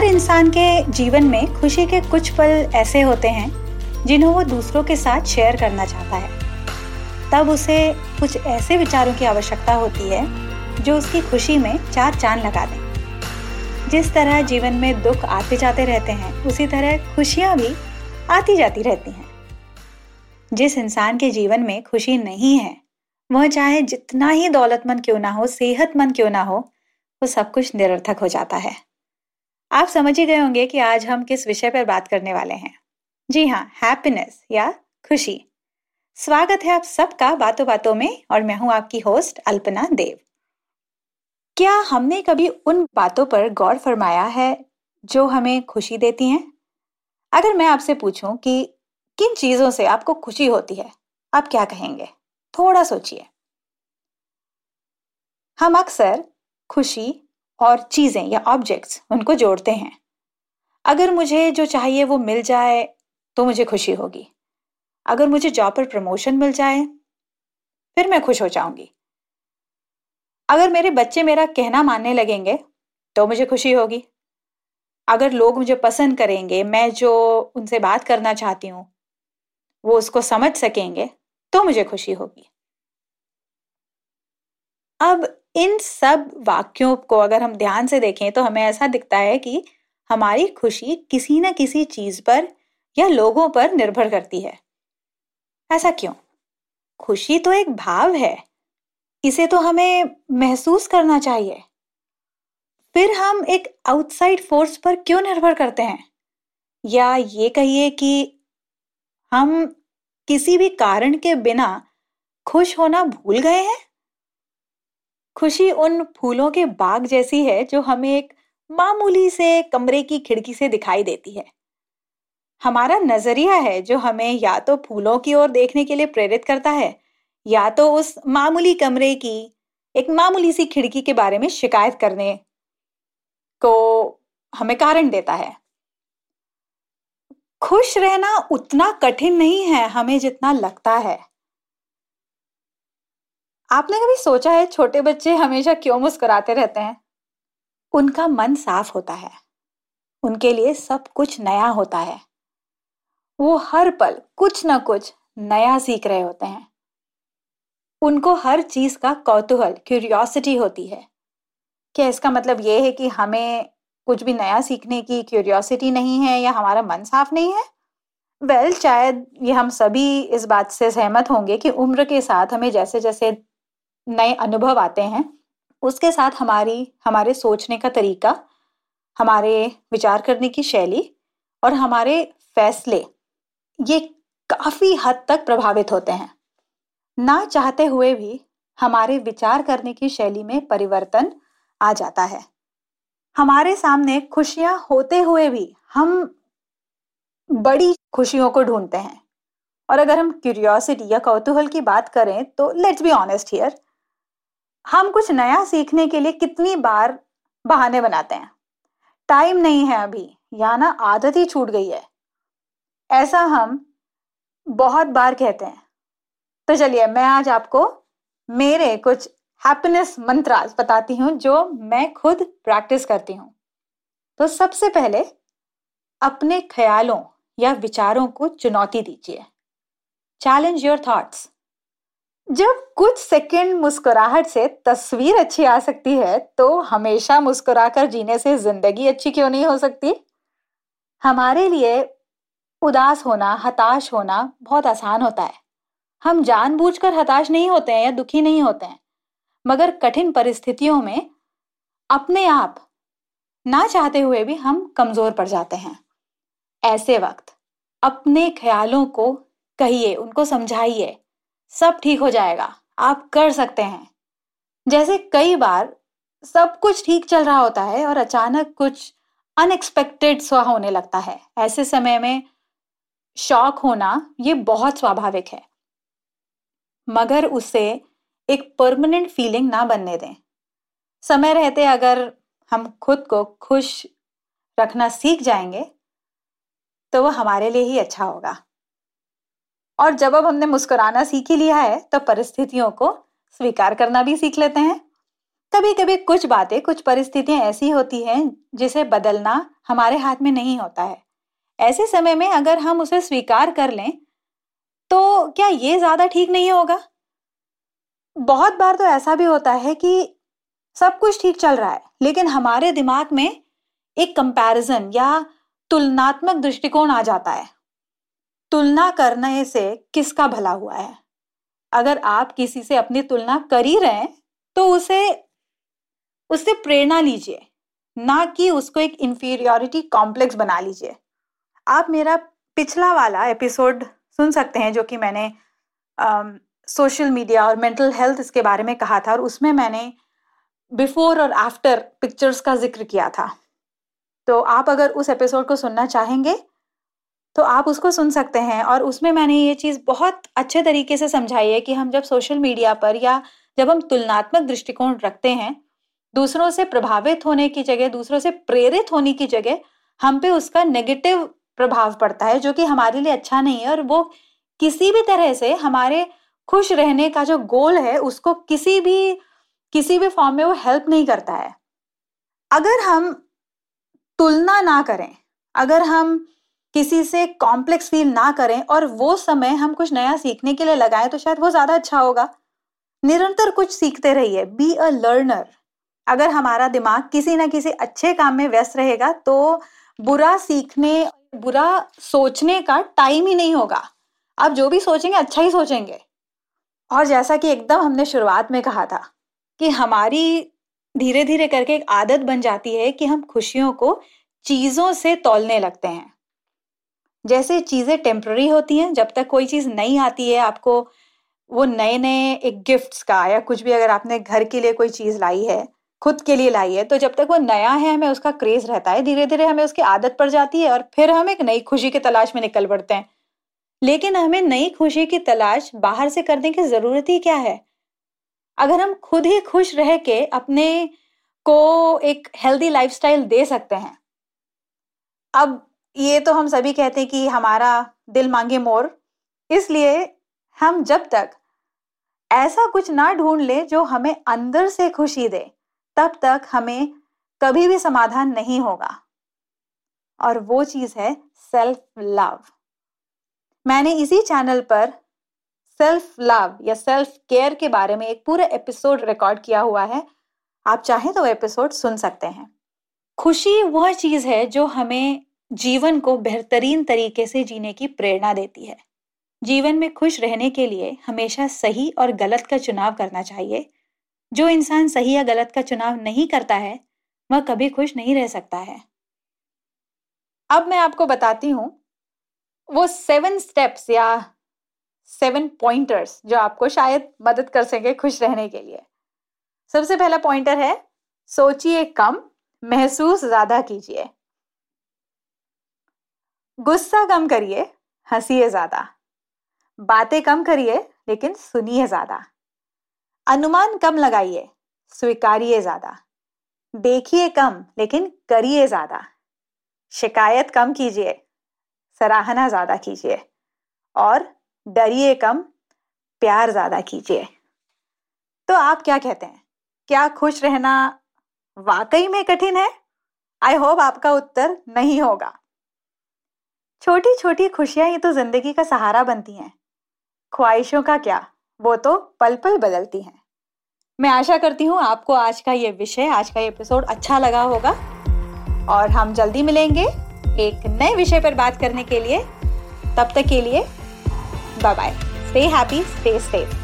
हर इंसान के जीवन में खुशी के कुछ पल ऐसे होते हैं, जिन्हें वो दूसरों के साथ शेयर करना चाहता है। तब उसे कुछ ऐसे विचारों की आवश्यकता होती है, जो उसकी खुशी में चार चाँद लगा दें। जिस तरह जीवन में दुख आते जाते रहते हैं, उसी तरह खुशियाँ भी आती जाती रहती हैं। जिस इंसान के जीवन में खुशी नहीं है, वह चाहे जितना ही दौलतमंद क्यों ना हो, सेहतमंद क्यों ना हो, वो सब कुछ निरर्थक हो जाता है। आप समझ ही गए होंगे कि आज हम किस विषय पर बात करने वाले हैं। जी हाँ हैप्पीनेस या खुशी। स्वागत है आप सबका बातों बातों में और मैं हूँ आपकी होस्ट अल्पना देव। क्या हमने कभी उन बातों पर गौर फरमाया है जो हमें खुशी देती हैं? अगर मैं आपसे पूछूँ कि किन चीज़ों से आपको खुशी होती है, आप क्या कहेंगे? थोड़ा सोचिए। हम अक्सर खुशी और चीज़ें या ऑब्जेक्ट्स उनको जोड़ते हैं। अगर मुझे जो चाहिए वो मिल जाए तो मुझे खुशी होगी। अगर मुझे जॉब पर प्रमोशन मिल जाए, फिर मैं खुश हो जाऊँगी। अगर मेरे बच्चे मेरा कहना मानने लगेंगे तो मुझे खुशी होगी। अगर लोग मुझे पसंद करेंगे, मैं जो उनसे बात करना चाहती हूँ, वो उसको समझ सकेंगे तो मुझे खुशी होगी। अब इन सब वाक्यों को अगर हम ध्यान से देखें तो हमें ऐसा दिखता है कि हमारी खुशी किसी न किसी चीज़ पर या लोगों पर निर्भर करती है। ऐसा क्यों? खुशी तो एक भाव है। इसे तो हमें महसूस करना चाहिए। फिर हम एक आउटसाइड फोर्स पर क्यों निर्भर करते हैं? या ये कहिए कि हम किसी भी कारण के बिना खुश होना भूल गए हैं? खुशी उन फूलों के बाग जैसी है जो हमें एक मामूली से कमरे की खिड़की से दिखाई देती है। हमारा नज़रिया है जो हमें या तो फूलों की ओर देखने के लिए प्रेरित करता है, या तो उस मामूली कमरे की, एक मामूली सी खिड़की के बारे में शिकायत करने को हमें कारण देता है। खुश रहना उतना कठिन नहीं है हमें जितना लगता है। आपने कभी सोचा है छोटे बच्चे हमेशा क्यों मुस्कुराते रहते हैं? उनका मन साफ़ होता है। उनके लिए सब कुछ नया होता है। वो हर पल कुछ ना कुछ नया सीख रहे होते हैं। उनको हर चीज़ का कौतूहल क्यूरियोसिटी होती है। क्या इसका मतलब ये है कि हमें कुछ भी नया सीखने की क्यूरियोसिटी नहीं है या हमारा मन साफ़ नहीं है? वेल well, शायद ये हम सभी इस बात से सहमत होंगे कि उम्र के साथ हमें जैसे जैसे नए अनुभव आते हैं, उसके साथ हमारी, हमारे सोचने का तरीका, हमारे विचार करने की शैली और हमारे फैसले, ये काफ़ी हद तक प्रभावित होते हैं। ना चाहते हुए भी हमारे विचार करने की शैली में परिवर्तन आ जाता है। हमारे सामने खुशियाँ होते हुए भी हम बड़ी खुशियों को ढूंढते हैं। और अगर हम क्यूरियोसिटी या कौतूहल की बात करें तो लेट्स बी ऑनेस्ट हियर हम कुछ नया सीखने के लिए कितनी बार बहाने बनाते हैं? टाइम नहीं है अभी या ना आदत ही छूट गई है। ऐसा हम बहुत बार कहते हैं। तो चलिए, मैं आज आपको मेरे कुछ हैप्पीनेस मंत्रास बताती हूँ, जो मैं खुद प्रैक्टिस करती हूँ। तो सबसे पहले अपने ख्यालों या विचारों को चुनौती दीजिए। चैलेंज योर थॉट्स जब कुछ सेकंड मुस्कुराहट से तस्वीर अच्छी आ सकती है तो हमेशा मुस्कुराकर जीने से ज़िंदगी अच्छी क्यों नहीं हो सकती? हमारे लिए उदास होना, हताश होना बहुत आसान होता है। हम जानबूझकर हताश नहीं होते हैं या दुखी नहीं होते हैं, मगर कठिन परिस्थितियों में अपने आप ना चाहते हुए भी हम कमज़ोर पड़ जाते हैं। ऐसे वक्त अपने ख्यालों को कहिए, उनको समझाइए। सब ठीक हो जाएगा। आप कर सकते हैं। जैसे कई बार सब कुछ ठीक चल रहा होता है और अचानक कुछ अनएक्सपेक्टेड सा होने लगता है। ऐसे समय में शॉक होना ये बहुत स्वाभाविक है। मगर उसे एक परमानेंट फीलिंग ना बनने दें। समय रहते अगर हम खुद को खुश रखना सीख जाएँगे तो वो हमारे लिए ही अच्छा होगा। और जब अब हमने मुस्कुराना सीख ही लिया है तो परिस्थितियों को स्वीकार करना भी सीख लेते हैं। कभी कभी कुछ बातें, कुछ परिस्थितियाँ ऐसी होती हैं, जिसे बदलना हमारे हाथ में नहीं होता है। ऐसे समय में अगर हम उसे स्वीकार कर लें तो क्या ये ज़्यादा ठीक नहीं होगा? बहुत बार तो ऐसा भी होता है कि सब कुछ ठीक चल रहा है, लेकिन हमारे दिमाग में एक कंपैरिजन या तुलनात्मक दृष्टिकोण आ जाता है। तुलना करने से किसका भला हुआ है? अगर आप किसी से अपनी तुलना कर ही रहे हैं तो उसे, उससे प्रेरणा लीजिए, ना कि उसको एक इंफीरियोरिटी कॉम्प्लेक्स बना लीजिए। आप मेरा पिछला वाला एपिसोड सुन सकते हैं, जो कि मैंने सोशल मीडिया और मेंटल हेल्थ इसके बारे में कहा था, और उसमें मैंने बिफोर और आफ्टर पिक्चर्स का ज़िक्र किया था। तो आप अगर उस एपिसोड को सुनना चाहेंगे तो आप उसको सुन सकते हैं और उसमें मैंने ये चीज़ बहुत अच्छे तरीके से समझाई है कि हम जब सोशल मीडिया पर या जब हम तुलनात्मक दृष्टिकोण रखते हैं, दूसरों से प्रभावित होने की जगह, दूसरों से प्रेरित होने की जगह हम पे उसका नेगेटिव प्रभाव पड़ता है, जो कि हमारे लिए अच्छा नहीं है और वो किसी भी तरह से हमारे खुश रहने का जो गोल है, उसको किसी भी किसी भी फॉर्म में वो हेल्प नहीं करता है। अगर हम तुलना ना करें, अगर हम किसी से कॉम्प्लेक्स फील ना करें और वो समय हम कुछ नया सीखने के लिए लगाएँ तो शायद वो ज़्यादा अच्छा होगा। निरंतर कुछ सीखते रहिए बी अ लर्नर अगर हमारा दिमाग किसी ना किसी अच्छे काम में व्यस्त रहेगा तो बुरा सीखने, बुरा सोचने का टाइम ही नहीं होगा। आप जो भी सोचेंगे अच्छा ही सोचेंगे। और जैसा कि एकदम हमने शुरुआत में कहा था कि हमारी धीरे धीरे करके एक आदत बन जाती है कि हम खुशियों को चीज़ों से तोलने लगते हैं। जैसे चीज़ें टेम्प्ररी होती हैं, जब तक कोई चीज़ नहीं आती है, आपको वो नए नए एक गिफ्ट्स का या कुछ भी अगर आपने घर के लिए कोई चीज़ लाई है, खुद के लिए लाई है तो जब तक वो नया है, हमें उसका क्रेज रहता है धीरे धीरे हमें उसकी आदत पड़ जाती है और फिर हम एक नई खुशी की तलाश में निकल पड़ते हैं। लेकिन हमें नई खुशी की तलाश बाहर से करने की ज़रूरत ही क्या है? अगर हम खुद ही खुश रह के अपने को एक हेल्दी लाइफस्टाइल दे सकते हैं, अब ये तो हम सभी कहते हैं कि हमारा दिल मांगे मोर। इसलिए हम जब तक ऐसा कुछ ना ढूंढ ले जो हमें अंदर से खुशी दे, तब तक हमें कभी भी समाधान नहीं होगा। और वो चीज़ है सेल्फ लव मैंने इसी चैनल पर सेल्फ लव या सेल्फ केयर के बारे में एक पूरा एपिसोड रिकॉर्ड किया हुआ है। आप चाहें तो एपिसोड सुन सकते हैं। खुशी वह चीज़ है जो हमें जीवन को बेहतरीन तरीके से जीने की प्रेरणा देती है। जीवन में खुश रहने के लिए हमेशा सही और गलत का चुनाव करना चाहिए। जो इंसान सही या गलत का चुनाव नहीं करता है, वह कभी खुश नहीं रह सकता है। अब मैं आपको बताती हूँ, वो सेवन स्टेप्स या सेवन पॉइंटर्स जो आपको शायद मदद कर सके खुश रहने के लिए। सबसे पहला पॉइंटर है, सोचिए कम, महसूस ज़्यादा कीजिए। गुस्सा कम करिए, हंसीए ज़्यादा। बातें कम करिए, लेकिन सुनिए ज़्यादा। अनुमान कम लगाइए, स्वीकारिए ज़्यादा। देखिए कम, लेकिन करिए ज़्यादा। शिकायत कम कीजिए, सराहना ज़्यादा कीजिए, और डरिए कम, प्यार ज़्यादा कीजिए। तो आप क्या कहते हैं? क्या खुश रहना वाकई में कठिन है? आई होप आपका उत्तर नहीं होगा। छोटी छोटी खुशियाँ ये तो ज़िंदगी का सहारा बनती हैं। ख्वाहिशों का क्या? वो तो पल पल बदलती हैं। मैं आशा करती हूँ आपको आज का ये विषय, आज का ये एपिसोड अच्छा लगा होगा। और हम जल्दी मिलेंगे एक नए विषय पर बात करने के लिए। तब तक के लिए bye bye stay happy stay safe